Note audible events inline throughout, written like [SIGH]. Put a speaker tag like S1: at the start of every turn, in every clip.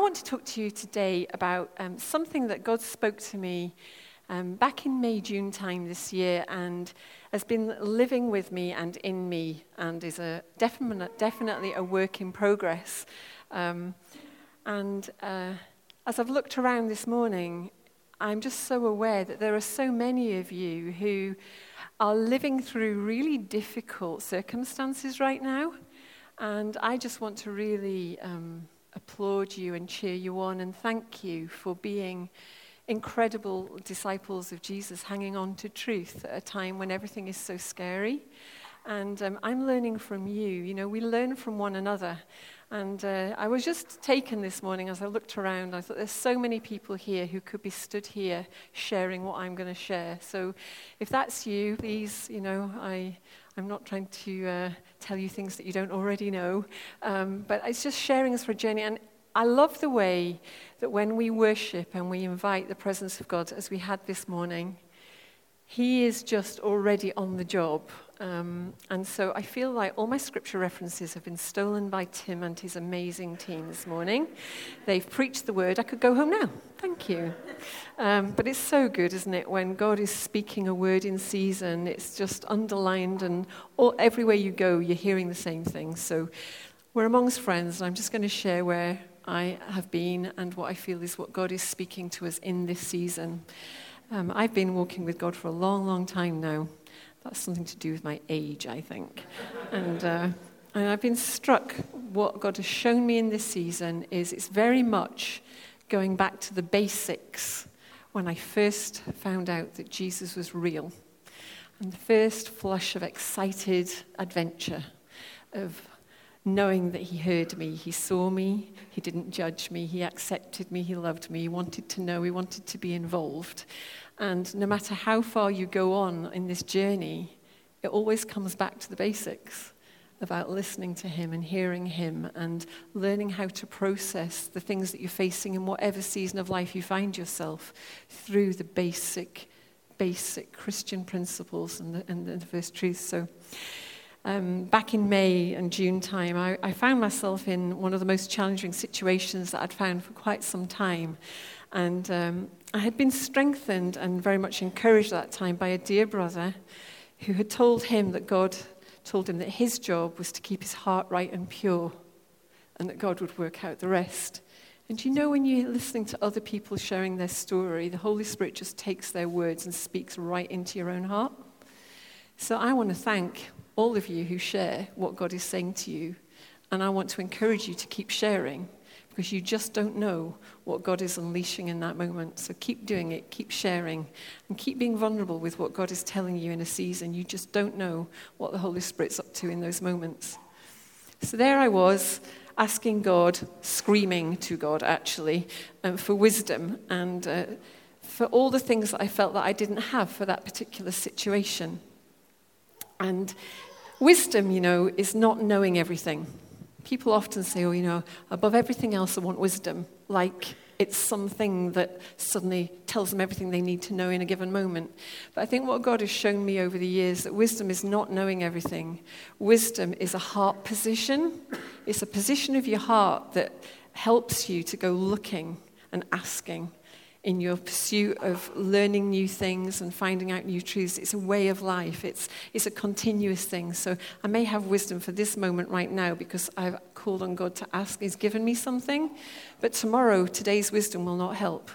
S1: want to talk to you today about um, something that God spoke to me um, back in May, June time this year and has been living with me and in me and is a definite, definitely a work in progress. Um, and uh, as I've looked around this morning, I'm just so aware that there are so many of you who are living through really difficult circumstances right now. And I just want to really um, applaud you and cheer you on and thank you for being incredible disciples of Jesus, hanging on to truth at a time when everything is so scary. And um, I'm learning from you. You know, we learn from one another. And uh, I was just taken this morning as I looked around. I thought there's so many people here who could be stood here sharing what I'm going to share. So if that's you, please, you know, I, I'm not trying to uh, tell you things that you don't already know, um, but it's just sharing us for a journey. And I love the way that when we worship and we invite the presence of God, as we had this morning, He is just already on the job. Um, and so I feel like all my scripture references have been stolen by Tim and his amazing team this morning. They've preached the word. I could go home now. Thank you. Um, but it's so good, isn't it, when God is speaking a word in season? It's just underlined, and all, everywhere you go, you're hearing the same thing. So we're amongst friends, and I'm just going to share where I have been and what I feel is what God is speaking to us in this season. Um, I've been walking with God for a long, long time now. That's something to do with my age, I think. and, uh, and I've been struck, what God has shown me in this season is it's very much going back to the basics when I first found out that Jesus was real. And the first flush of excited adventure, of knowing that He heard me, He saw me, He didn't judge me, He accepted me, He loved me, He wanted to know, He wanted to be involved. And no matter how far you go on in this journey, it always comes back to the basics about listening to Him and hearing Him and learning how to process the things that you're facing in whatever season of life you find yourself through the basic, basic Christian principles and the, and the first truths. So, um, back in May and June time, I, I found myself in one of the most challenging situations that I'd found for quite some time. And um, I had been strengthened and very much encouraged at that time by a dear brother who had told him that God told him that his job was to keep his heart right and pure and that God would work out the rest. And you know, when you're listening to other people sharing their story, the Holy Spirit just takes their words and speaks right into your own heart. So I want to thank all of you who share what God is saying to you. And I want to encourage you to keep sharing because you just don't know what God is unleashing in that moment. So keep doing it, keep sharing, and keep being vulnerable with what God is telling you in a season. You just don't know what the Holy Spirit's up to in those moments. So there I was, asking God, screaming to God actually, um, for wisdom and uh, for all the things that I felt that I didn't have for that particular situation. And wisdom, you know, is not knowing everything. People often say, oh, you know, above everything else, I want wisdom, like it's something that suddenly tells them everything they need to know in a given moment. But I think what God has shown me over the years that wisdom is not knowing everything. Wisdom is a heart position. It's a position of your heart that helps you to go looking and asking in your pursuit of learning new things and finding out new truths. It's a way of life, it's, it's a continuous thing. So I may have wisdom for this moment right now because I've called on God to ask. He's given me something. But tomorrow, today's wisdom will not help.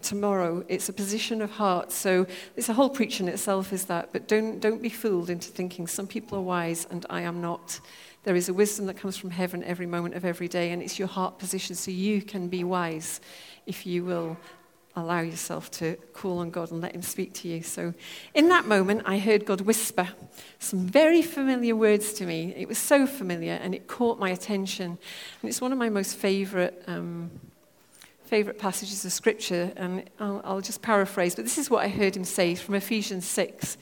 S1: Tomorrow, it's a position of heart. So it's a whole preach in itself, is that. But don't, don't be fooled into thinking some people are wise and I am not. There is a wisdom that comes from heaven every moment of every day, and it's your heart position so you can be wise if you will allow yourself to call on God and let Him speak to you. So, in that moment, I heard God whisper some very familiar words to me. It was so familiar and it caught my attention. And it's one of my most favorite. Um, favorite passages of scripture, and I'll, I'll just paraphrase, but this is what I heard him say from Ephesians 6.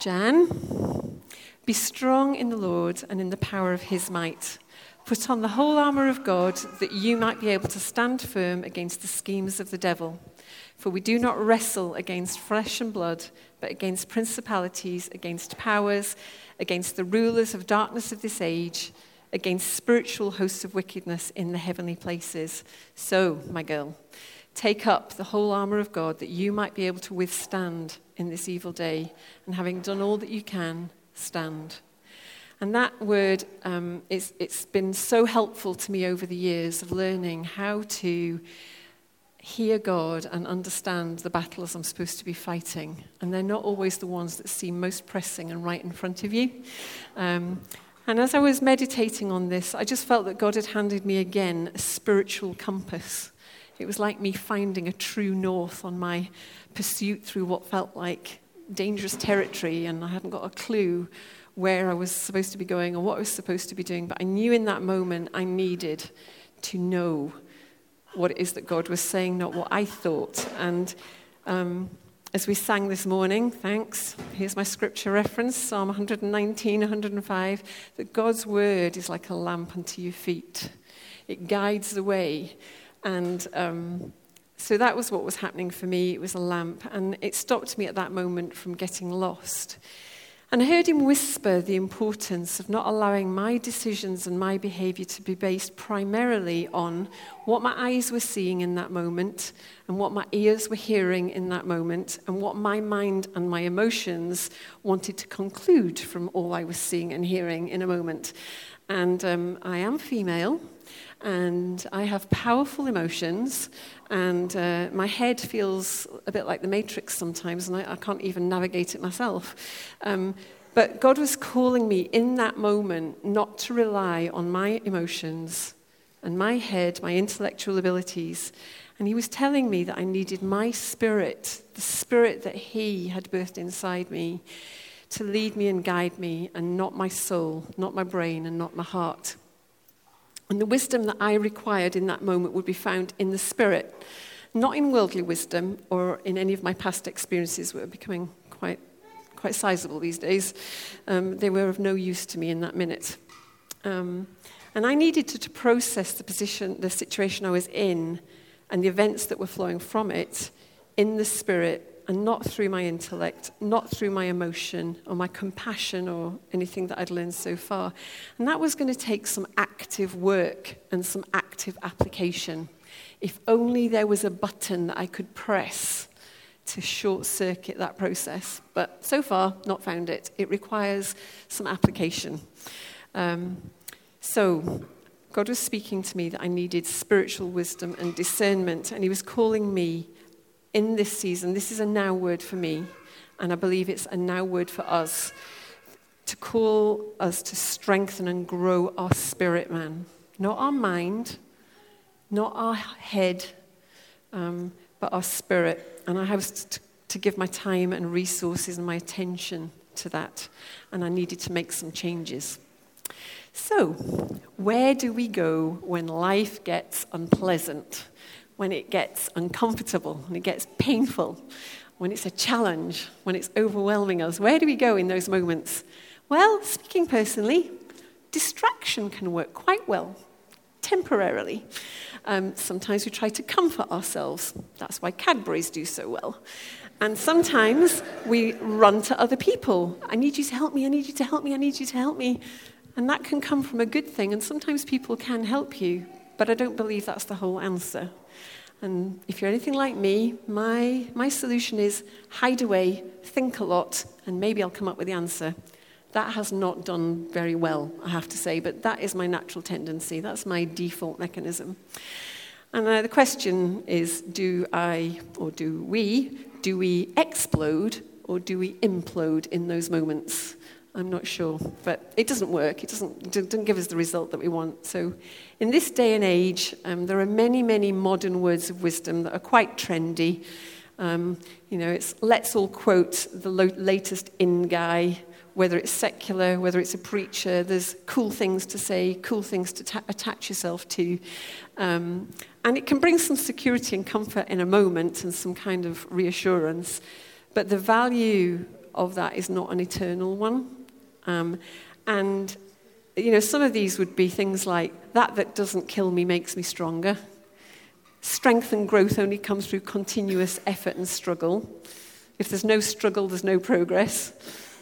S1: Jan, be strong in the Lord and in the power of his might. Put on the whole armour of God that you might be able to stand firm against the schemes of the devil. For we do not wrestle against flesh and blood, but against principalities, against powers, against the rulers of darkness of this age, against spiritual hosts of wickedness in the heavenly places. So, my girl, take up the whole armor of God that you might be able to withstand in this evil day, and having done all that you can, stand. And that word, um, it's, it's been so helpful to me over the years of learning how to hear God and understand the battles I'm supposed to be fighting. And they're not always the ones that seem most pressing and right in front of you. Um, and as I was meditating on this, I just felt that God had handed me again a spiritual compass. It was like me finding a true north on my pursuit through what felt like dangerous territory, and I hadn't got a clue where I was supposed to be going or what I was supposed to be doing. But I knew in that moment I needed to know what it is that God was saying, not what I thought. And um, as we sang this morning, thanks, here's my scripture reference Psalm 119, 105 that God's word is like a lamp unto your feet, it guides the way. And um, so that was what was happening for me. It was a lamp, and it stopped me at that moment from getting lost. And I heard him whisper the importance of not allowing my decisions and my behavior to be based primarily on what my eyes were seeing in that moment and what my ears were hearing in that moment and what my mind and my emotions wanted to conclude from all I was seeing and hearing in a moment. And um, I am female and I have powerful emotions, and uh, my head feels a bit like the Matrix sometimes, and I, I can't even navigate it myself. Um, but God was calling me in that moment not to rely on my emotions and my head, my intellectual abilities. And He was telling me that I needed my spirit, the spirit that He had birthed inside me, to lead me and guide me, and not my soul, not my brain, and not my heart. And the wisdom that I required in that moment would be found in the Spirit, not in worldly wisdom or in any of my past experiences, which are becoming quite, quite sizable these days. Um, they were of no use to me in that minute. Um, and I needed to, to process the position, the situation I was in, and the events that were flowing from it in the Spirit and not through my intellect, not through my emotion or my compassion or anything that I'd learned so far. And that was going to take some active work and some active application. If only there was a button that I could press to short circuit that process. But so far, not found it. It requires some application. Um, so, God was speaking to me that I needed spiritual wisdom and discernment, and He was calling me in this season, this is a now word for me, and I believe it's a now word for us to call us to strengthen and grow our spirit man, not our mind, not our head, um, but our spirit. And I have to, to give my time and resources and my attention to that, and I needed to make some changes. So, where do we go when life gets unpleasant? When it gets uncomfortable, when it gets painful, when it's a challenge, when it's overwhelming us? Where do we go in those moments? Well, speaking personally, distraction can work quite well, temporarily. Um, sometimes we try to comfort ourselves. That's why Cadbury's do so well. And sometimes we run to other people. I need you to help me, I need you to help me, I need you to help me. And that can come from a good thing, and sometimes people can help you, but I don't believe that's the whole answer. And if you're anything like me, my, my solution is hide away, think a lot, and maybe I'll come up with the answer. That has not done very well, I have to say, but that is my natural tendency. That's my default mechanism. And uh, the question is do I, or do we, do we explode or do we implode in those moments? I'm not sure, but it doesn't work. It doesn't, doesn't give us the result that we want. So, in this day and age, um, there are many, many modern words of wisdom that are quite trendy. Um, you know, it's let's all quote the lo- latest in guy, whether it's secular, whether it's a preacher. There's cool things to say, cool things to ta- attach yourself to. Um, and it can bring some security and comfort in a moment and some kind of reassurance. But the value of that is not an eternal one. Um, and, you know, some of these would be things like that that doesn't kill me makes me stronger. Strength and growth only comes through continuous effort and struggle. If there's no struggle, there's no progress.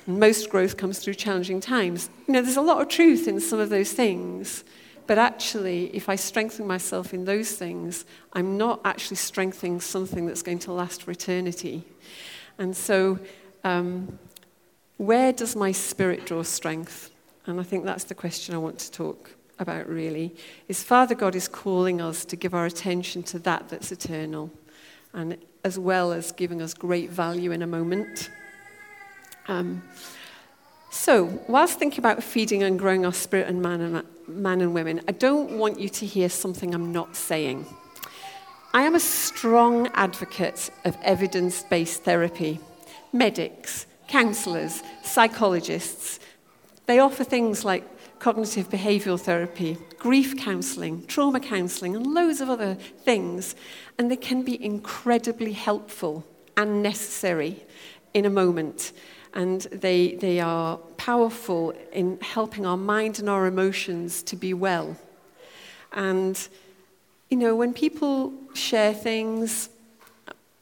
S1: And Most growth comes through challenging times. You know, there's a lot of truth in some of those things. But actually, if I strengthen myself in those things, I'm not actually strengthening something that's going to last for eternity. And so, um, where does my spirit draw strength? And I think that's the question I want to talk about really. Is Father God is calling us to give our attention to that that's eternal, and as well as giving us great value in a moment. Um, so, whilst thinking about feeding and growing our spirit and man, and man and women, I don't want you to hear something I'm not saying. I am a strong advocate of evidence based therapy. Medics, counsellors, psychologists, they offer things like cognitive behavioural therapy, grief counselling, trauma counselling, and loads of other things. And they can be incredibly helpful and necessary in a moment and they, they are powerful in helping our mind and our emotions to be well. And, you know, when people share things,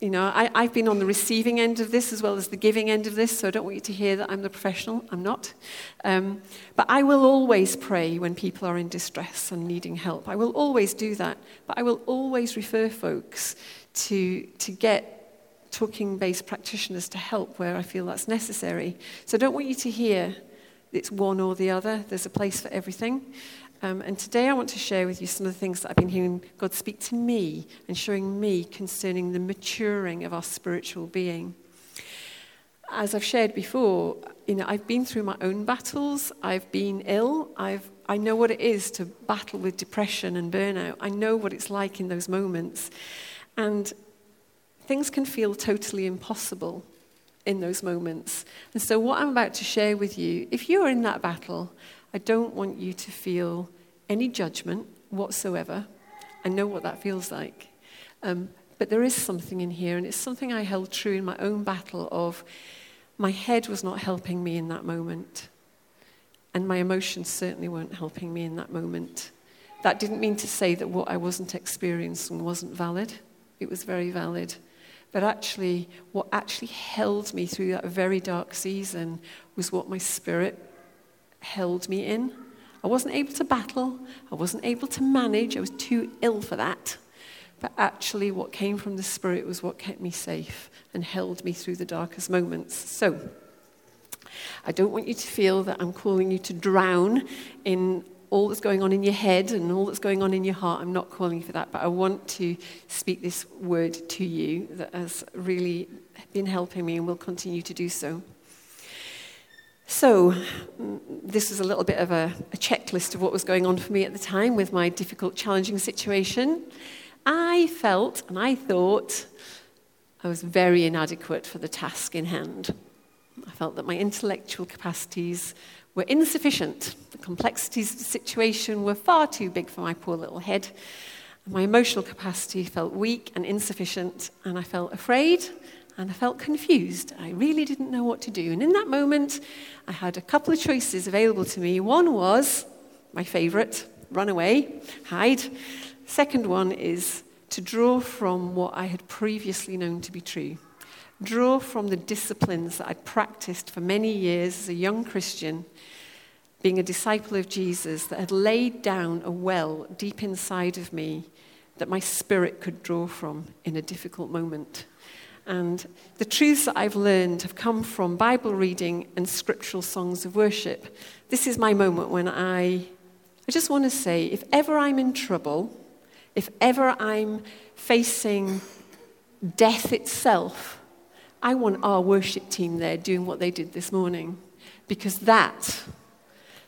S1: you know, I, I've been on the receiving end of this as well as the giving end of this, so I don't want you to hear that I'm the professional. I'm not. Um, but I will always pray when people are in distress and needing help. I will always do that. But I will always refer folks to, to get talking based practitioners to help where I feel that's necessary. So I don't want you to hear it's one or the other, there's a place for everything. Um, and today I want to share with you some of the things that I've been hearing God speak to me and showing me concerning the maturing of our spiritual being. As I've shared before, you know, I've been through my own battles. I've been ill. I've, I know what it is to battle with depression and burnout. I know what it's like in those moments. And things can feel totally impossible in those moments. And so, what I'm about to share with you, if you're in that battle, I don't want you to feel any judgment whatsoever. I know what that feels like. Um, but there is something in here, and it's something I held true in my own battle of my head was not helping me in that moment. And my emotions certainly weren't helping me in that moment. That didn't mean to say that what I wasn't experiencing wasn't valid. It was very valid. But actually, what actually held me through that very dark season was what my spirit held me in. I wasn't able to battle, I wasn't able to manage, I was too ill for that. But actually, what came from the Spirit was what kept me safe and held me through the darkest moments. So, I don't want you to feel that I'm calling you to drown in all that's going on in your head and all that's going on in your heart. I'm not calling you for that, but I want to speak this word to you that has really been helping me and will continue to do so. So, mm, this is a little bit of a, a, checklist of what was going on for me at the time with my difficult, challenging situation. I felt and I thought I was very inadequate for the task in hand. I felt that my intellectual capacities were insufficient. The complexities of the situation were far too big for my poor little head. My emotional capacity felt weak and insufficient, and I felt afraid and I felt confused. I really didn't know what to do. And in that moment, I had a couple of choices available to me. One was my favorite run away, hide. Second one is to draw from what I had previously known to be true. Draw from the disciplines that I'd practiced for many years as a young Christian being a disciple of Jesus that had laid down a well deep inside of me that my spirit could draw from in a difficult moment. And the truths that I've learned have come from Bible reading and scriptural songs of worship. This is my moment when I, I just want to say if ever I'm in trouble, if ever I'm facing death itself, I want our worship team there doing what they did this morning because that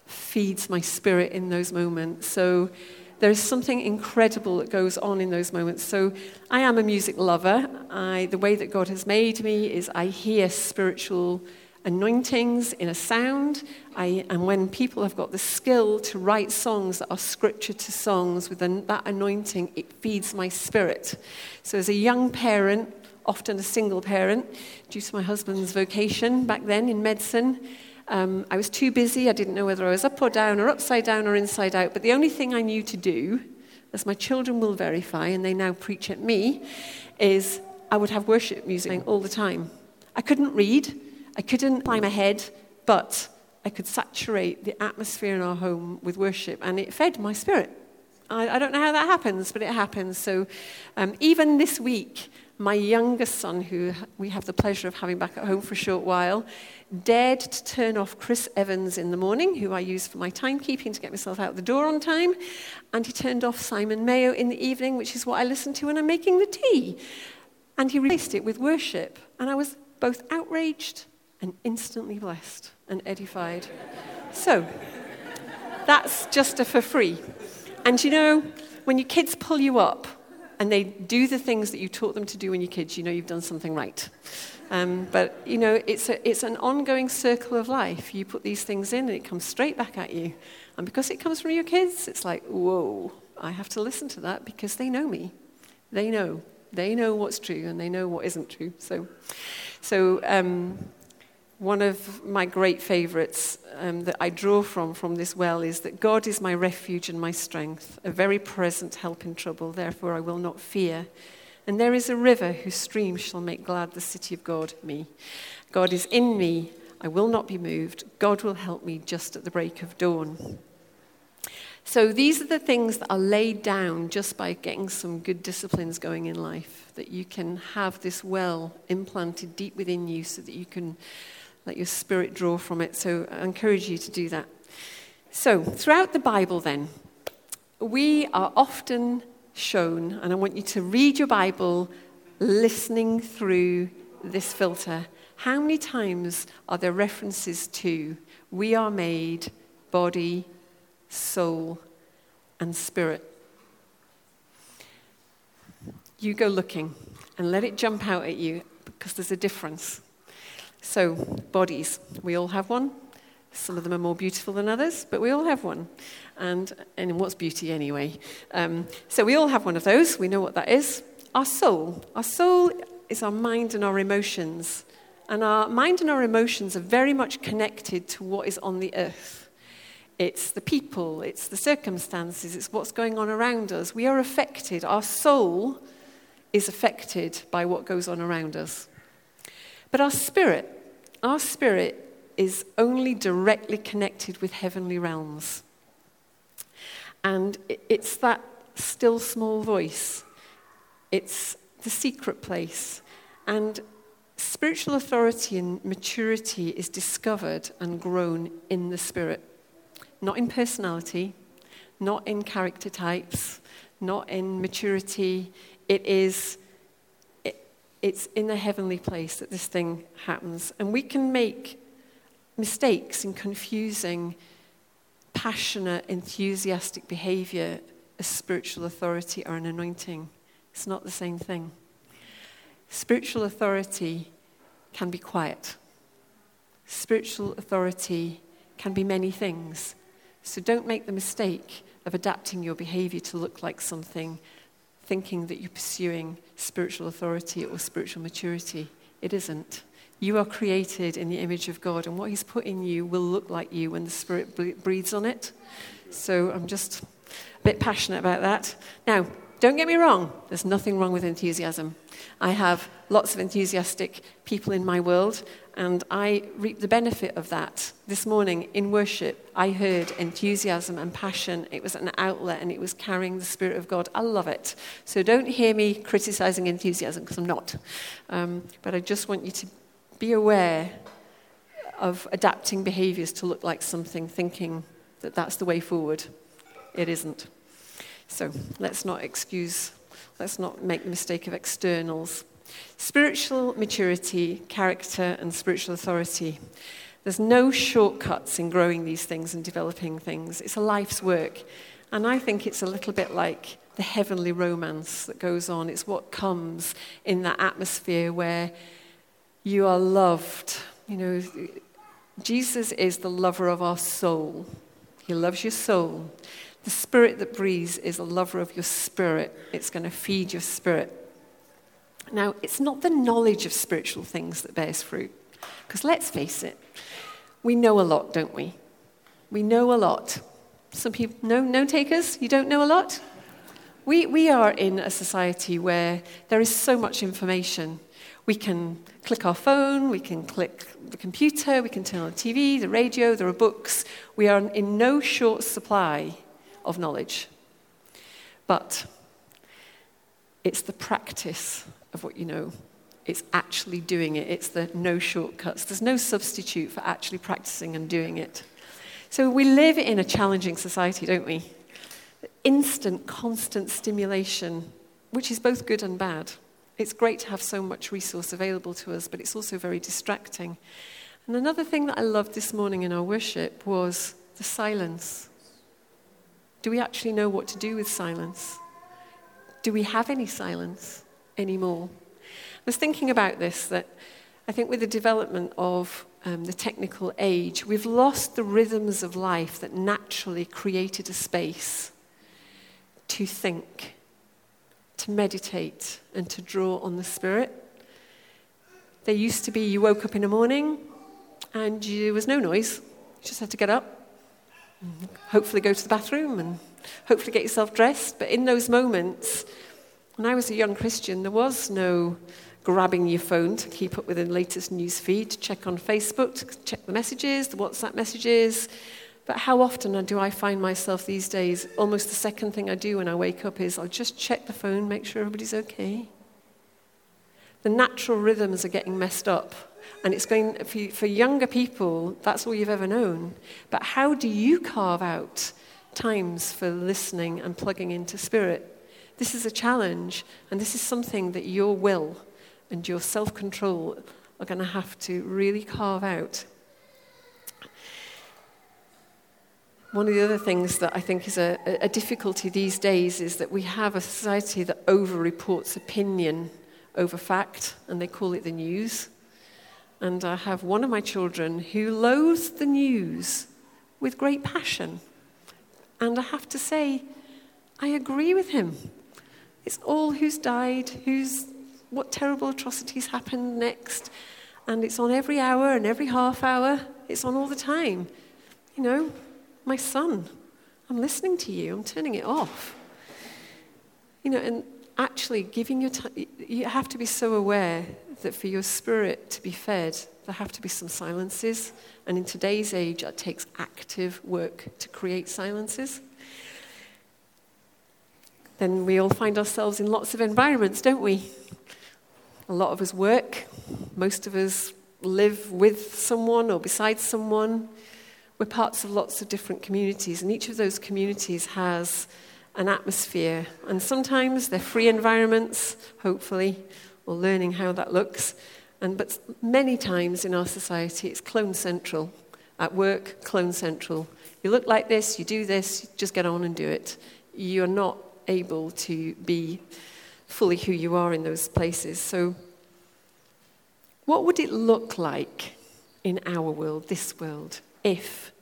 S1: feeds my spirit in those moments. So there's something incredible that goes on in those moments. So I am a music lover. I, the way that God has made me is I hear spiritual anointings in a sound. I, and when people have got the skill to write songs that are scripture to songs with an, that anointing, it feeds my spirit. So as a young parent, often a single parent, due to my husband's vocation back then in medicine, um, I was too busy. I didn't know whether I was up or down or upside down or inside out. But the only thing I knew to do, as my children will verify, and they now preach at me, is I would have worship music all the time. I couldn't read. I couldn't climb ahead, but I could saturate the atmosphere in our home with worship, and it fed my spirit. I, I don't know how that happens, but it happens. So um, even this week, my youngest son, who we have the pleasure of having back at home for a short while, dared to turn off Chris Evans in the morning, who I use for my timekeeping to get myself out the door on time. And he turned off Simon Mayo in the evening, which is what I listen to when I'm making the tea. And he replaced it with worship. And I was both outraged and instantly blessed and edified. so, that's just a for free. And you know, when your kids pull you up and they do the things that you taught them to do when you're kids, you know you've done something right. Um, but, you know, it's, a, it's an ongoing circle of life. You put these things in and it comes straight back at you. And because it comes from your kids, it's like, whoa, I have to listen to that because they know me. They know. They know what's true and they know what isn't true. So, so um, one of my great favorites um, that I draw from from this well is that God is my refuge and my strength, a very present help in trouble. Therefore, I will not fear. And there is a river whose stream shall make glad the city of God, me. God is in me. I will not be moved. God will help me just at the break of dawn. So these are the things that are laid down just by getting some good disciplines going in life, that you can have this well implanted deep within you so that you can let your spirit draw from it. So I encourage you to do that. So, throughout the Bible, then, we are often shown, and I want you to read your Bible listening through this filter. How many times are there references to we are made body, soul, and spirit? You go looking and let it jump out at you because there's a difference. So, bodies. We all have one. Some of them are more beautiful than others, but we all have one. And, and what's beauty anyway? Um, so, we all have one of those. We know what that is. Our soul. Our soul is our mind and our emotions. And our mind and our emotions are very much connected to what is on the earth. It's the people, it's the circumstances, it's what's going on around us. We are affected. Our soul is affected by what goes on around us. But our spirit, our spirit is only directly connected with heavenly realms. And it's that still small voice, it's the secret place. And spiritual authority and maturity is discovered and grown in the spirit, not in personality, not in character types, not in maturity. It is it's in the heavenly place that this thing happens. And we can make mistakes in confusing passionate, enthusiastic behavior as spiritual authority or an anointing. It's not the same thing. Spiritual authority can be quiet. Spiritual authority can be many things. So don't make the mistake of adapting your behavior to look like something thinking that you're pursuing spiritual authority or spiritual maturity. It isn't. You are created in the image of God, and what He's put in you will look like you when the Spirit breathes on it. So I'm just a bit passionate about that. Now, don't get me wrong, there's nothing wrong with enthusiasm. I have lots of enthusiastic people in my world, and I reap the benefit of that. This morning in worship, I heard enthusiasm and passion. It was an outlet and it was carrying the Spirit of God. I love it. So don't hear me criticizing enthusiasm because I'm not. Um, but I just want you to be aware of adapting behaviors to look like something, thinking that that's the way forward. It isn't. So let's not excuse, let's not make the mistake of externals. Spiritual maturity, character, and spiritual authority. There's no shortcuts in growing these things and developing things. It's a life's work. And I think it's a little bit like the heavenly romance that goes on. It's what comes in that atmosphere where you are loved. You know, Jesus is the lover of our soul. He loves your soul. The spirit that breathes is a lover of your spirit. It's going to feed your spirit. Now, it's not the knowledge of spiritual things that bears fruit. Because let's face it, we know a lot, don't we? We know a lot. Some people, no, no takers? You don't know a lot? We, we are in a society where there is so much information. We can click our phone, we can click the computer, we can turn on the TV, the radio, there are books. We are in no short supply of knowledge. But it's the practice of what you know. It's actually doing it. It's the no shortcuts. There's no substitute for actually practicing and doing it. So we live in a challenging society, don't we? Instant, constant stimulation, which is both good and bad. It's great to have so much resource available to us, but it's also very distracting. And another thing that I loved this morning in our worship was the silence. Do we actually know what to do with silence? Do we have any silence anymore? I was thinking about this that I think with the development of um, the technical age, we've lost the rhythms of life that naturally created a space to think to meditate and to draw on the Spirit. There used to be you woke up in the morning and there was no noise. You just had to get up, hopefully go to the bathroom, and hopefully get yourself dressed. But in those moments, when I was a young Christian, there was no grabbing your phone to keep up with the latest news feed, to check on Facebook, to check the messages, the WhatsApp messages. But how often do I find myself these days, almost the second thing I do when I wake up is I'll just check the phone, make sure everybody's okay. The natural rhythms are getting messed up. And it's going, for, for younger people, that's all you've ever known. But how do you carve out times for listening and plugging into spirit? This is a challenge, and this is something that your will and your self control are going to have to really carve out One of the other things that I think is a, a difficulty these days is that we have a society that over reports opinion over fact, and they call it the news. And I have one of my children who loathes the news with great passion. And I have to say, I agree with him. It's all who's died, who's, what terrible atrocities happened next. And it's on every hour and every half hour. It's on all the time. You know, my son, I'm listening to you, I'm turning it off. You know, and actually giving your time, you have to be so aware that for your spirit to be fed, there have to be some silences. And in today's age, it takes active work to create silences. Then we all find ourselves in lots of environments, don't we? A lot of us work, most of us live with someone or beside someone. We're parts of lots of different communities, and each of those communities has an atmosphere. And sometimes they're free environments, hopefully, or learning how that looks. And, but many times in our society, it's clone central. At work, clone central. You look like this, you do this, just get on and do it. You're not able to be fully who you are in those places. So, what would it look like in our world, this world, if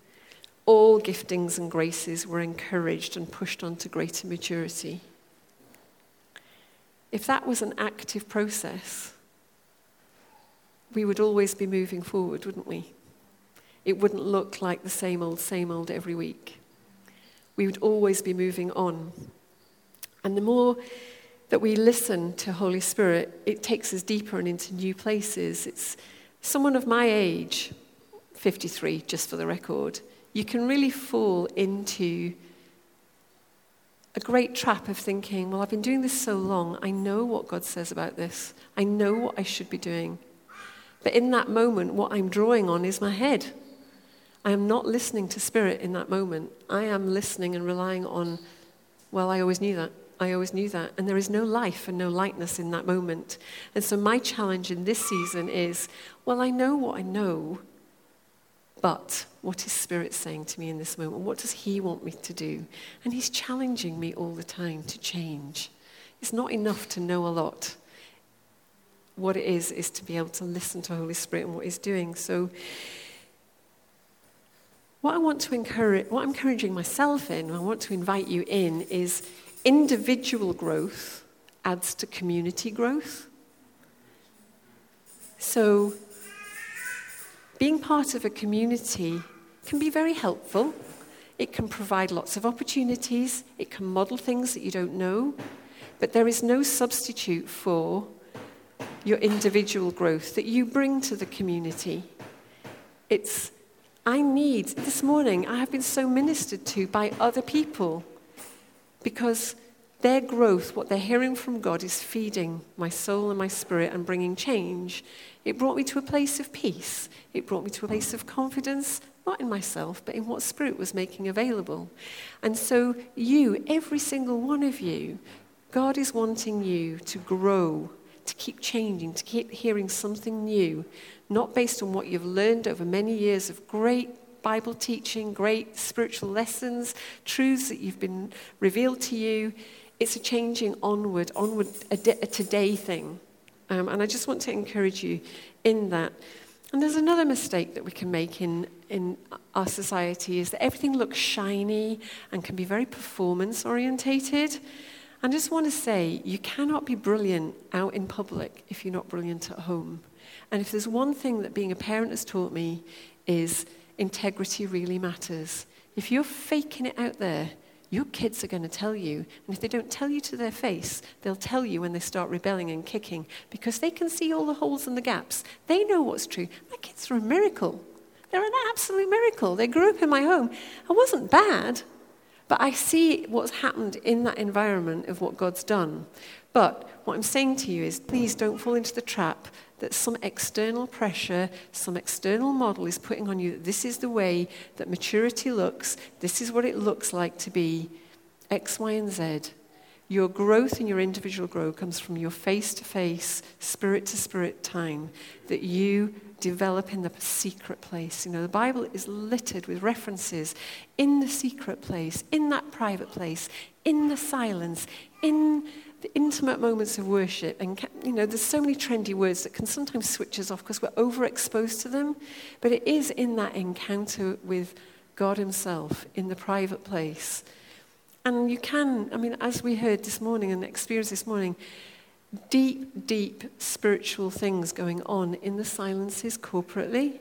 S1: all giftings and graces were encouraged and pushed on to greater maturity. If that was an active process, we would always be moving forward, wouldn't we? It wouldn't look like the same old, same old every week. We would always be moving on. And the more that we listen to Holy Spirit, it takes us deeper and into new places. It's someone of my age 53, just for the record, you can really fall into a great trap of thinking, well, I've been doing this so long, I know what God says about this, I know what I should be doing. But in that moment, what I'm drawing on is my head. I am not listening to Spirit in that moment. I am listening and relying on, well, I always knew that. I always knew that. And there is no life and no lightness in that moment. And so my challenge in this season is, well, I know what I know, but what is Spirit saying to me in this moment? What does He want me to do? And He's challenging me all the time to change. It's not enough to know a lot. What it is, is to be able to listen to Holy Spirit and what He's doing. So, what I want to encourage, what I'm encouraging myself in, I want to invite you in, is individual growth adds to community growth. So, being part of a community can be very helpful. It can provide lots of opportunities. It can model things that you don't know. But there is no substitute for your individual growth that you bring to the community. It's, I need, this morning, I have been so ministered to by other people because their growth, what they're hearing from God, is feeding my soul and my spirit and bringing change. It brought me to a place of peace. It brought me to a place of confidence, not in myself, but in what Spirit was making available. And so, you, every single one of you, God is wanting you to grow, to keep changing, to keep hearing something new, not based on what you've learned over many years of great Bible teaching, great spiritual lessons, truths that you've been revealed to you. It's a changing onward, onward, a, today thing. Um, and I just want to encourage you in that. And there's another mistake that we can make in, in our society is that everything looks shiny and can be very performance orientated. I just want to say you cannot be brilliant out in public if you're not brilliant at home. And if there's one thing that being a parent has taught me is integrity really matters. If you're faking it out there, your kids are going to tell you. And if they don't tell you to their face, they'll tell you when they start rebelling and kicking because they can see all the holes and the gaps. They know what's true. My kids are a miracle. They're an absolute miracle. They grew up in my home. I wasn't bad, but I see what's happened in that environment of what God's done. But what I'm saying to you is please don't fall into the trap that some external pressure, some external model is putting on you that this is the way that maturity looks, this is what it looks like to be X, Y, and Z. Your growth and your individual growth comes from your face to face, spirit to spirit time that you develop in the secret place. You know, the Bible is littered with references in the secret place, in that private place, in the silence, in the intimate moments of worship. And, you know, there's so many trendy words that can sometimes switch us off because we're overexposed to them. But it is in that encounter with God Himself in the private place. And you can, I mean, as we heard this morning and experienced this morning, deep, deep spiritual things going on in the silences corporately.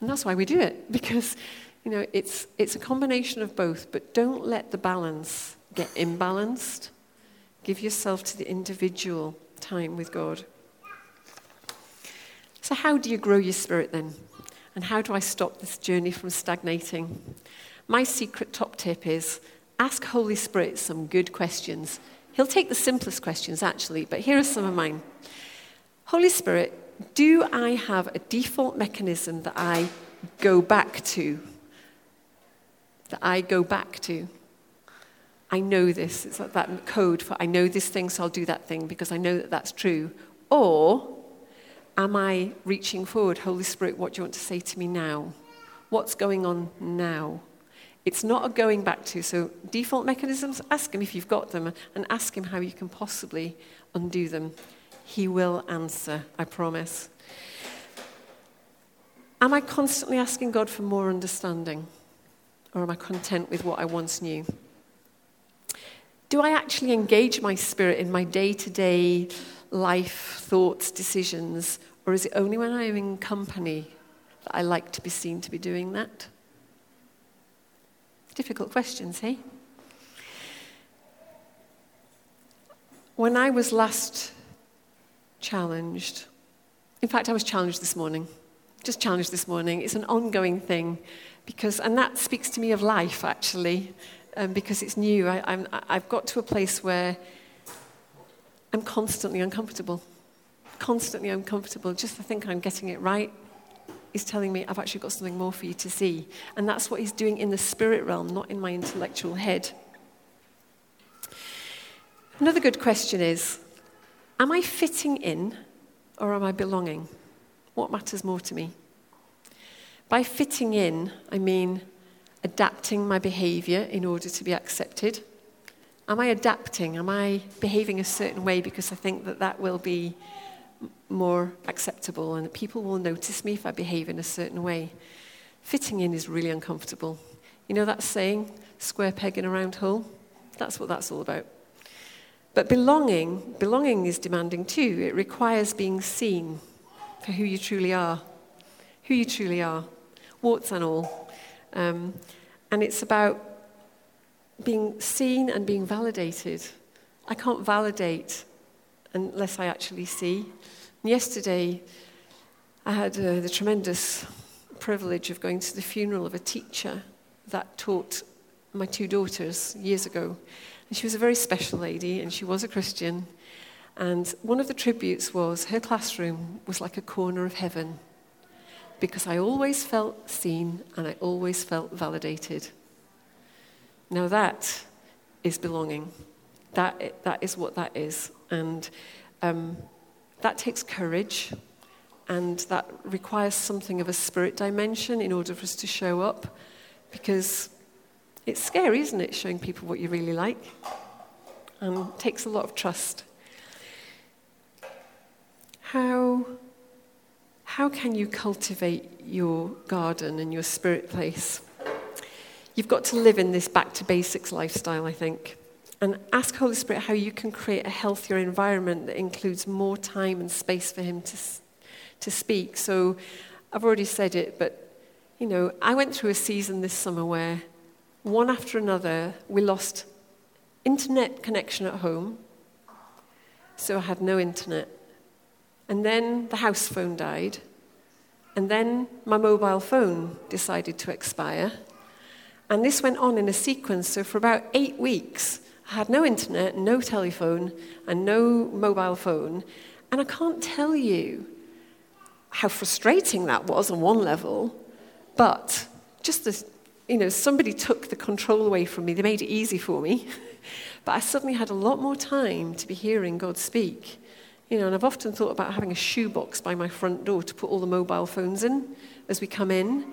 S1: And that's why we do it, [LAUGHS] because, you know, it's, it's a combination of both, but don't let the balance get imbalanced. Give yourself to the individual time with God. So, how do you grow your spirit then? And how do I stop this journey from stagnating? My secret top tip is ask Holy Spirit some good questions. He'll take the simplest questions, actually, but here are some of mine. Holy Spirit, do I have a default mechanism that I go back to? That I go back to? I know this. It's like that code for I know this thing, so I'll do that thing because I know that that's true. Or am I reaching forward? Holy Spirit, what do you want to say to me now? What's going on now? It's not a going back to. So, default mechanisms, ask him if you've got them and ask him how you can possibly undo them. He will answer, I promise. Am I constantly asking God for more understanding? Or am I content with what I once knew? Do I actually engage my spirit in my day to day life, thoughts, decisions, or is it only when I'm in company that I like to be seen to be doing that? Difficult questions, hey? When I was last challenged, in fact, I was challenged this morning, just challenged this morning. It's an ongoing thing because, and that speaks to me of life actually um, because it's new. I, I'm, I've got to a place where I'm constantly uncomfortable. Constantly uncomfortable. Just to think I'm getting it right is telling me, I've actually got something more for you to see. And that's what he's doing in the spirit realm, not in my intellectual head. Another good question is Am I fitting in or am I belonging? What matters more to me? By fitting in, I mean adapting my behavior in order to be accepted? Am I adapting? Am I behaving a certain way because I think that that will be more acceptable and people will notice me if I behave in a certain way? Fitting in is really uncomfortable. You know that saying, square peg in a round hole? That's what that's all about. But belonging, belonging is demanding too. It requires being seen for who you truly are. Who you truly are, warts and all. Um, and it's about being seen and being validated. I can't validate unless I actually see. Yesterday, I had uh, the tremendous privilege of going to the funeral of a teacher that taught my two daughters years ago. And she was a very special lady, and she was a Christian. And one of the tributes was her classroom was like a corner of heaven because I always felt seen and I always felt validated. Now, that is belonging. That, that is what that is. And um, that takes courage, and that requires something of a spirit dimension in order for us to show up because it's scary, isn't it, showing people what you really like? And it takes a lot of trust. How, how can you cultivate your garden and your spirit place? You've got to live in this back to basics lifestyle, I think. And ask Holy Spirit how you can create a healthier environment that includes more time and space for Him to, to speak. So I've already said it, but you know, I went through a season this summer where one after another we lost internet connection at home. So I had no internet. And then the house phone died. And then my mobile phone decided to expire. And this went on in a sequence. So for about eight weeks, I had no internet, no telephone, and no mobile phone. And I can't tell you how frustrating that was on one level, but just as, you know, somebody took the control away from me, they made it easy for me. [LAUGHS] but I suddenly had a lot more time to be hearing God speak. You know, and I've often thought about having a shoebox by my front door to put all the mobile phones in as we come in,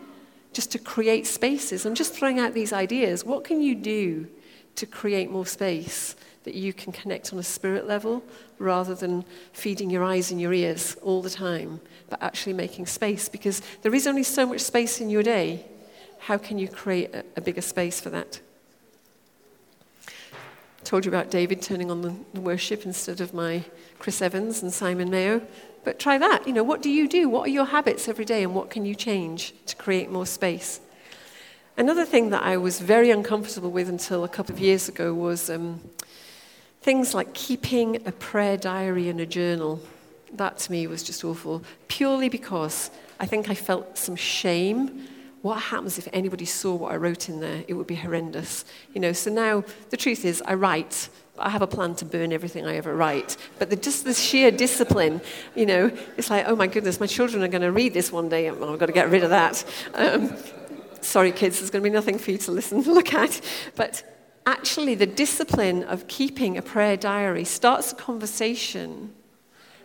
S1: just to create spaces. I'm just throwing out these ideas. What can you do to create more space that you can connect on a spirit level rather than feeding your eyes and your ears all the time, but actually making space? Because there is only so much space in your day. How can you create a, a bigger space for that? told you about David turning on the worship instead of my Chris Evans and Simon Mayo. But try that. You know, what do you do? What are your habits every day and what can you change to create more space? Another thing that I was very uncomfortable with until a couple of years ago was um, things like keeping a prayer diary and a journal. That to me was just awful, purely because I think I felt some shame. What happens if anybody saw what I wrote in there? It would be horrendous. You know, so now the truth is I write, I have a plan to burn everything I ever write. But the, just the sheer discipline, you know, it's like, oh my goodness, my children are going to read this one day. Oh, I've got to get rid of that. Um, sorry, kids, there's going to be nothing for you to listen and look at. But actually, the discipline of keeping a prayer diary starts a conversation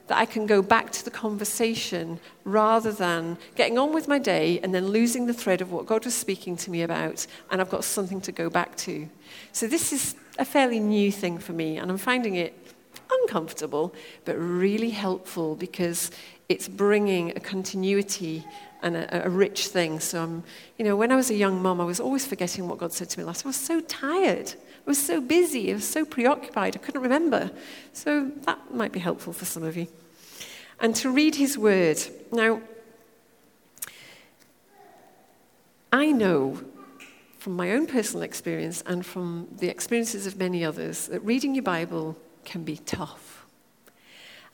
S1: that I can go back to the conversation rather than getting on with my day and then losing the thread of what God was speaking to me about, and I've got something to go back to. So, this is a fairly new thing for me, and I'm finding it uncomfortable, but really helpful because it's bringing a continuity and a, a, rich thing. So, I'm, you know, when I was a young mom, I was always forgetting what God said to me last. I was so tired. I was so busy. I was so preoccupied. I couldn't remember. So, that might be helpful for some of you. And to read His Word. Now, I know from my own personal experience and from the experiences of many others that reading your Bible can be tough.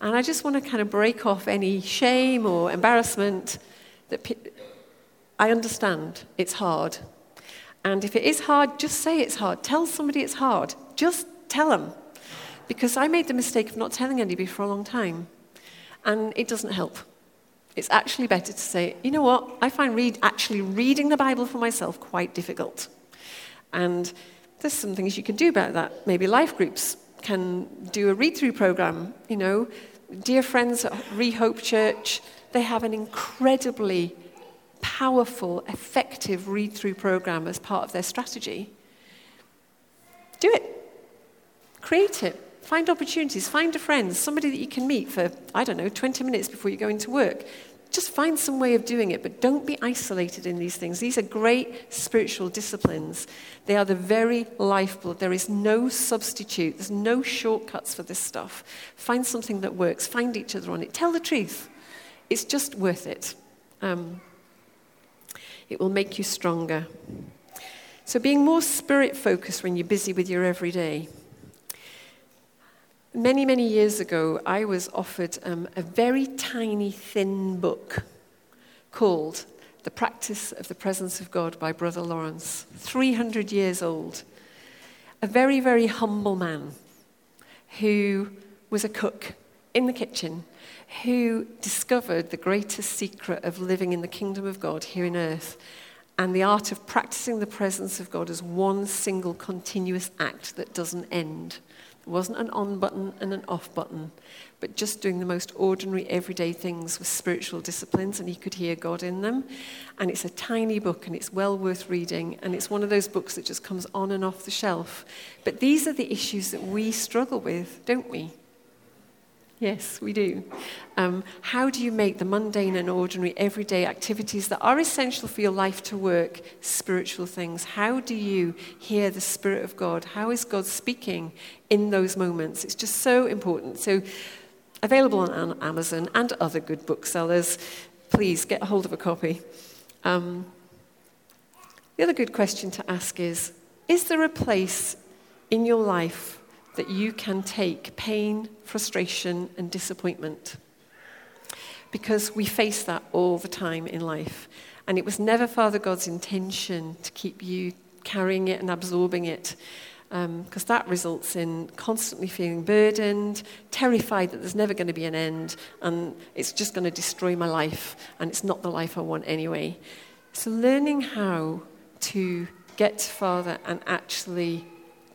S1: And I just want to kind of break off any shame or embarrassment that pe- I understand it's hard. And if it is hard, just say it's hard. Tell somebody it's hard. Just tell them. Because I made the mistake of not telling anybody for a long time. And it doesn't help. It's actually better to say, you know what, I find read, actually reading the Bible for myself quite difficult. And there's some things you can do about that. Maybe life groups can do a read through program. You know, dear friends at Rehope Church, they have an incredibly powerful, effective read through program as part of their strategy. Do it. Create it. Find opportunities. Find a friend, somebody that you can meet for, I don't know, 20 minutes before you go into work. Just find some way of doing it, but don't be isolated in these things. These are great spiritual disciplines. They are the very lifeblood. There is no substitute, there's no shortcuts for this stuff. Find something that works, find each other on it. Tell the truth. It's just worth it. Um, it will make you stronger. So, being more spirit focused when you're busy with your everyday. Many, many years ago, I was offered um, a very tiny, thin book called The Practice of the Presence of God by Brother Lawrence, 300 years old. A very, very humble man who was a cook in the kitchen, who discovered the greatest secret of living in the kingdom of God here in earth and the art of practicing the presence of God as one single continuous act that doesn't end. Wasn't an on button and an off button, but just doing the most ordinary, everyday things with spiritual disciplines, and he could hear God in them. And it's a tiny book, and it's well worth reading, and it's one of those books that just comes on and off the shelf. But these are the issues that we struggle with, don't we? Yes, we do. Um, how do you make the mundane and ordinary everyday activities that are essential for your life to work spiritual things? How do you hear the Spirit of God? How is God speaking in those moments? It's just so important. So, available on Amazon and other good booksellers. Please get a hold of a copy. Um, the other good question to ask is Is there a place in your life that you can take pain, frustration, and disappointment. Because we face that all the time in life. And it was never Father God's intention to keep you carrying it and absorbing it. Because um, that results in constantly feeling burdened, terrified that there's never going to be an end, and it's just going to destroy my life, and it's not the life I want anyway. So, learning how to get to Father and actually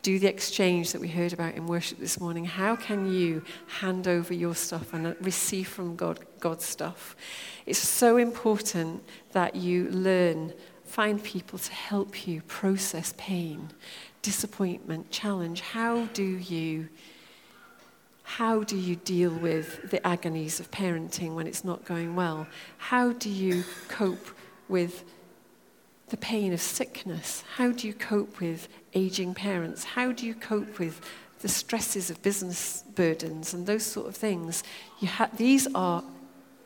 S1: do the exchange that we heard about in worship this morning. How can you hand over your stuff and receive from God God's stuff? It's so important that you learn, find people to help you process pain, disappointment, challenge. How do you how do you deal with the agonies of parenting when it's not going well? How do you cope with the pain of sickness? How do you cope with aging parents? How do you cope with the stresses of business burdens and those sort of things? Ha- these are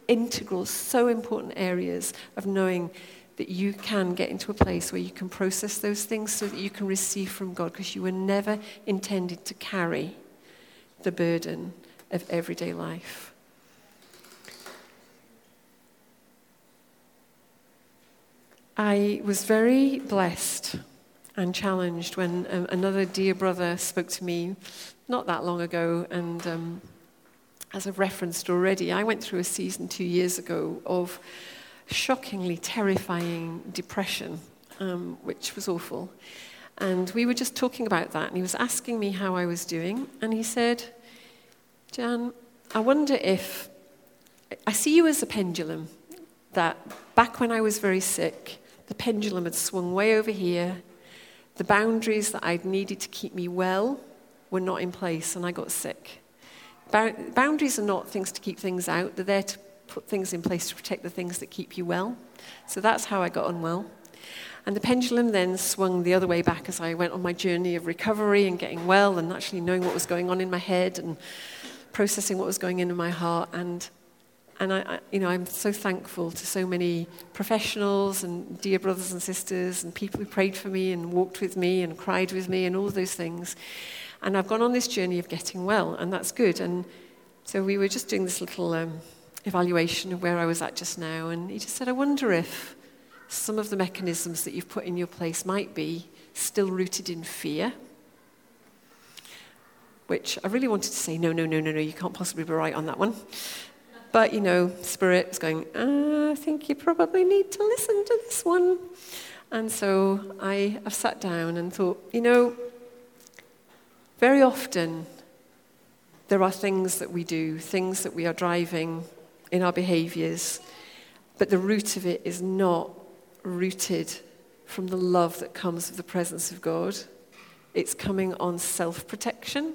S1: integral, so important areas of knowing that you can get into a place where you can process those things so that you can receive from God because you were never intended to carry the burden of everyday life. I was very blessed and challenged when um, another dear brother spoke to me not that long ago. And um, as I've referenced already, I went through a season two years ago of shockingly terrifying depression, um, which was awful. And we were just talking about that, and he was asking me how I was doing. And he said, Jan, I wonder if I see you as a pendulum that back when I was very sick, the pendulum had swung way over here. The boundaries that I'd needed to keep me well were not in place, and I got sick. Boundaries are not things to keep things out, they're there to put things in place to protect the things that keep you well. So that's how I got unwell. And the pendulum then swung the other way back as I went on my journey of recovery and getting well and actually knowing what was going on in my head and processing what was going in in my heart. And and I, I, you know, I'm so thankful to so many professionals and dear brothers and sisters and people who prayed for me and walked with me and cried with me and all those things. And I've gone on this journey of getting well, and that's good. And so we were just doing this little um, evaluation of where I was at just now, and he just said, I wonder if some of the mechanisms that you've put in your place might be still rooted in fear. Which I really wanted to say, no, no, no, no, no, you can't possibly be right on that one. But, you know, Spirit was going, uh, I think you probably need to listen to this one. And so I have sat down and thought, you know, very often there are things that we do, things that we are driving in our behaviors, but the root of it is not rooted from the love that comes with the presence of God. It's coming on self protection.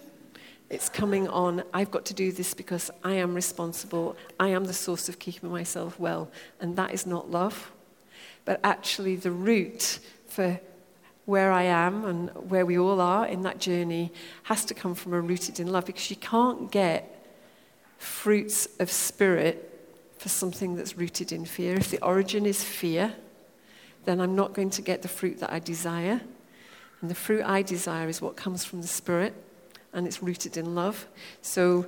S1: It's coming on, I've got to do this because I am responsible. I am the source of keeping myself well. And that is not love. But actually, the root for where I am and where we all are in that journey has to come from a rooted in love because you can't get fruits of spirit for something that's rooted in fear. If the origin is fear, then I'm not going to get the fruit that I desire. And the fruit I desire is what comes from the Spirit and it's rooted in love. So,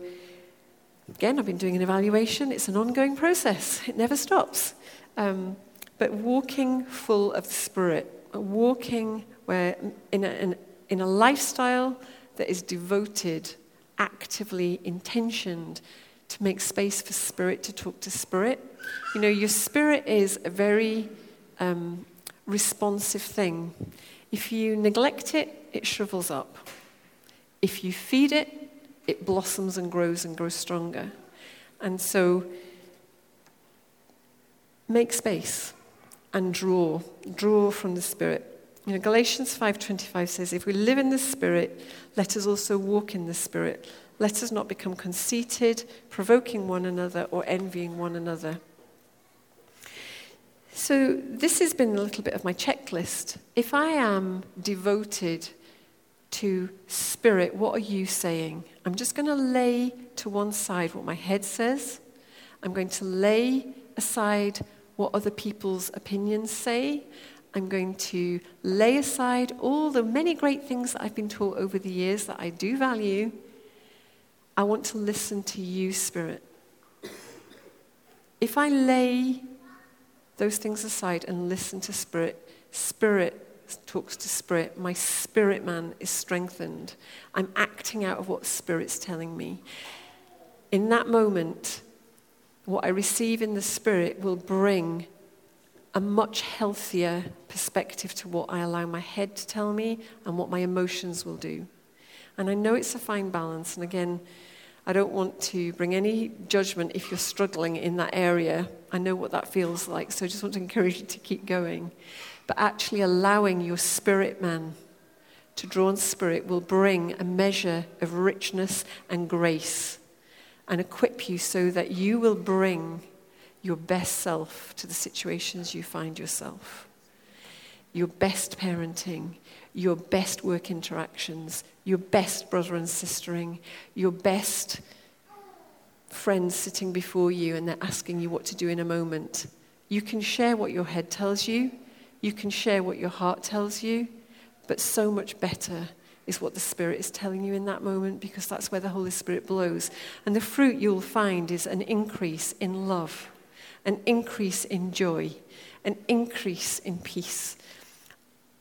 S1: again, I've been doing an evaluation. It's an ongoing process, it never stops. Um, but walking full of the Spirit, walking where in a, in, in a lifestyle that is devoted, actively intentioned to make space for Spirit to talk to Spirit. You know, your Spirit is a very um, responsive thing. If you neglect it, it shrivels up. If you feed it, it blossoms and grows and grows stronger. And so, make space and draw, draw from the Spirit. You know, Galatians 5:25 says, "If we live in the Spirit, let us also walk in the Spirit. Let us not become conceited, provoking one another, or envying one another." So, this has been a little bit of my checklist. If I am devoted to spirit, what are you saying? I'm just going to lay to one side what my head says. I'm going to lay aside what other people's opinions say. I'm going to lay aside all the many great things that I've been taught over the years that I do value. I want to listen to you, Spirit. If I lay those things aside and listen to Spirit, Spirit talks to Spirit. My spirit man is strengthened. I'm acting out of what Spirit's telling me. In that moment, what I receive in the Spirit will bring a much healthier perspective to what I allow my head to tell me and what my emotions will do. And I know it's a fine balance. And again, I don't want to bring any judgment if you're struggling in that area. I know what that feels like, so I just want to encourage you to keep going. But actually, allowing your spirit man to draw on spirit will bring a measure of richness and grace and equip you so that you will bring your best self to the situations you find yourself. Your best parenting, your best work interactions, your best brother and sistering, your best friends sitting before you and they're asking you what to do in a moment. You can share what your head tells you, you can share what your heart tells you, but so much better is what the Spirit is telling you in that moment because that's where the Holy Spirit blows. And the fruit you'll find is an increase in love, an increase in joy, an increase in peace,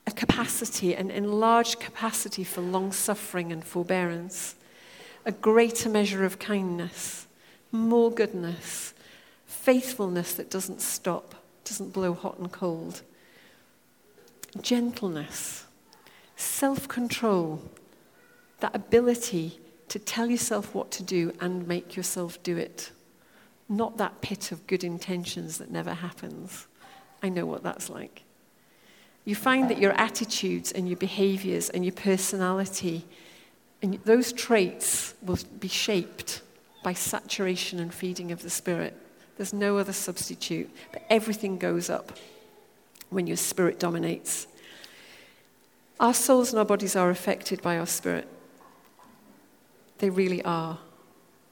S1: a capacity, an enlarged capacity for long suffering and forbearance, a greater measure of kindness, more goodness, faithfulness that doesn't stop, doesn't blow hot and cold, gentleness, self control, that ability to tell yourself what to do and make yourself do it. Not that pit of good intentions that never happens. I know what that's like you find that your attitudes and your behaviors and your personality and those traits will be shaped by saturation and feeding of the Spirit. There's no other substitute, but everything goes up when your spirit dominates. Our souls and our bodies are affected by our spirit. They really are.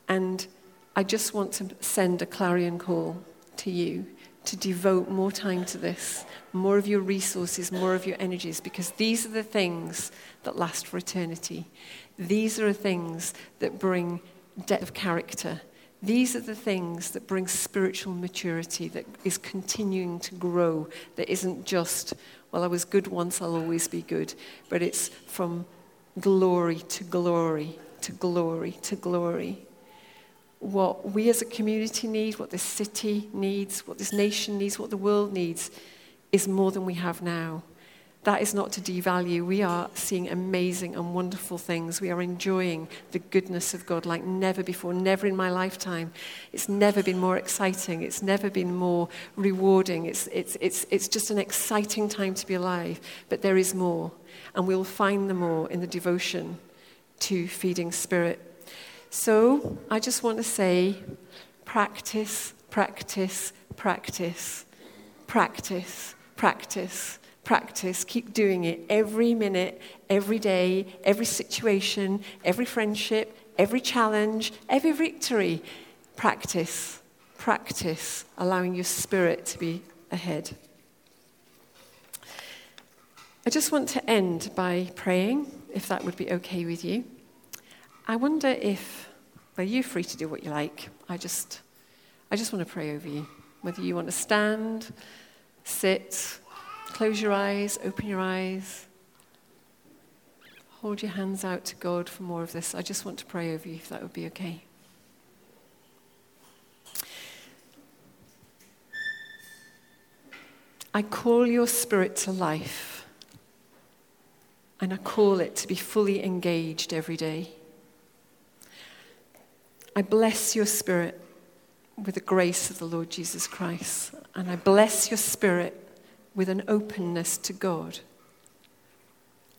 S1: And I just want to send a clarion call to you to devote more time to this, more of your resources, more of your energies, because these are the things that last for eternity. These are the things that bring depth of character. These are the things that bring spiritual maturity, that is continuing to grow, that isn't just, well, I was good once, I'll always be good, but it's from glory to glory to glory to glory what we as a community need, what this city needs, what this nation needs, what the world needs, is more than we have now. That is not to devalue. We are seeing amazing and wonderful things. We are enjoying the goodness of God like never before, never in my lifetime. It's never been more exciting. It's never been more rewarding. It's, it's, it's, it's just an exciting time to be alive. But there is more. And we'll find the more in the devotion to feeding spirit so I just want to say practice, practice, practice, practice, practice, practice. Keep doing it every minute, every day, every situation, every friendship, every challenge, every victory. Practice, practice, allowing your spirit to be ahead. I just want to end by praying, if that would be okay with you. I wonder if, well, you're free to do what you like. I just, I just want to pray over you. Whether you want to stand, sit, close your eyes, open your eyes, hold your hands out to God for more of this. I just want to pray over you, if that would be okay. I call your spirit to life, and I call it to be fully engaged every day. I bless your spirit with the grace of the Lord Jesus Christ, and I bless your spirit with an openness to God.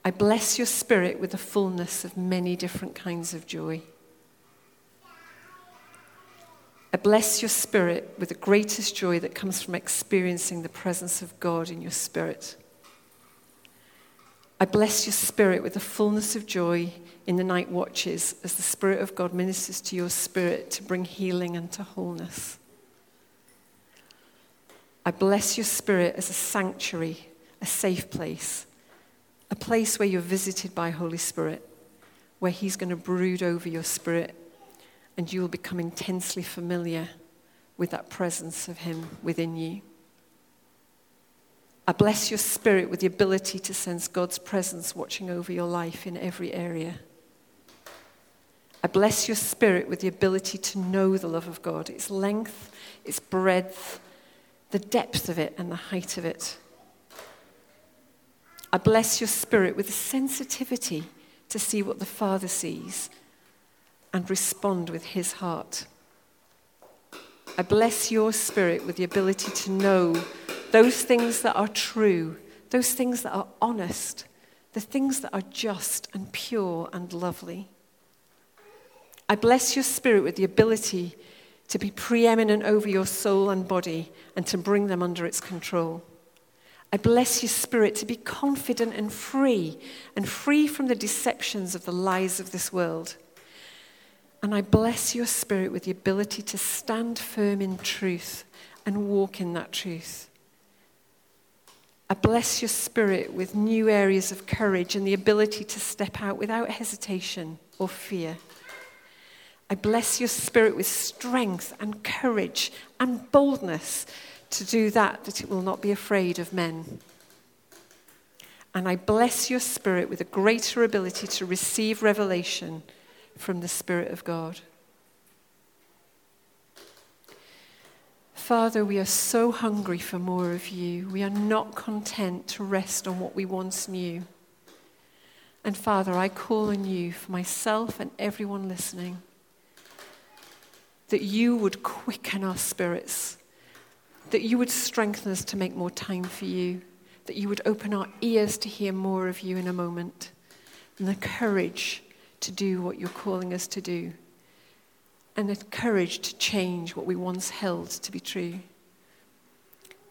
S1: I bless your spirit with the fullness of many different kinds of joy. I bless your spirit with the greatest joy that comes from experiencing the presence of God in your spirit. I bless your spirit with the fullness of joy in the night watches as the Spirit of God ministers to your spirit to bring healing and to wholeness. I bless your spirit as a sanctuary, a safe place, a place where you're visited by Holy Spirit, where He's going to brood over your spirit and you will become intensely familiar with that presence of Him within you. I bless your spirit with the ability to sense God's presence watching over your life in every area. I bless your spirit with the ability to know the love of God, its length, its breadth, the depth of it, and the height of it. I bless your spirit with the sensitivity to see what the Father sees and respond with his heart. I bless your spirit with the ability to know those things that are true, those things that are honest, the things that are just and pure and lovely. I bless your spirit with the ability to be preeminent over your soul and body and to bring them under its control. I bless your spirit to be confident and free and free from the deceptions of the lies of this world. And I bless your spirit with the ability to stand firm in truth and walk in that truth. I bless your spirit with new areas of courage and the ability to step out without hesitation or fear. I bless your spirit with strength and courage and boldness to do that, that it will not be afraid of men. And I bless your spirit with a greater ability to receive revelation from the Spirit of God. Father, we are so hungry for more of you. We are not content to rest on what we once knew. And Father, I call on you for myself and everyone listening that you would quicken our spirits, that you would strengthen us to make more time for you, that you would open our ears to hear more of you in a moment, and the courage to do what you're calling us to do, and the courage to change what we once held to be true.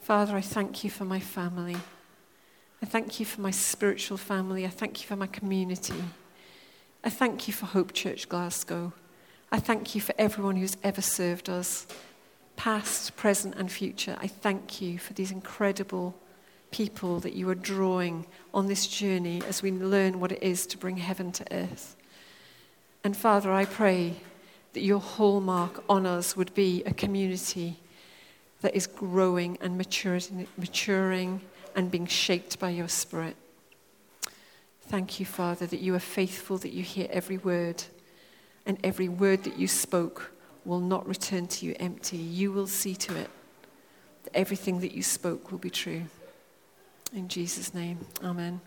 S1: Father, I thank you for my family. I thank you for my spiritual family. I thank you for my community. I thank you for Hope Church Glasgow. I thank you for everyone who's ever served us, past, present, and future. I thank you for these incredible people that you are drawing on this journey as we learn what it is to bring heaven to earth. And Father, I pray that your hallmark on us would be a community that is growing and maturing, and being shaped by your Spirit. Thank you, Father, that you are faithful, that you hear every word and every word that you spoke will not return to you empty. You will see to it that everything that you spoke will be true. In Jesus' name, amen.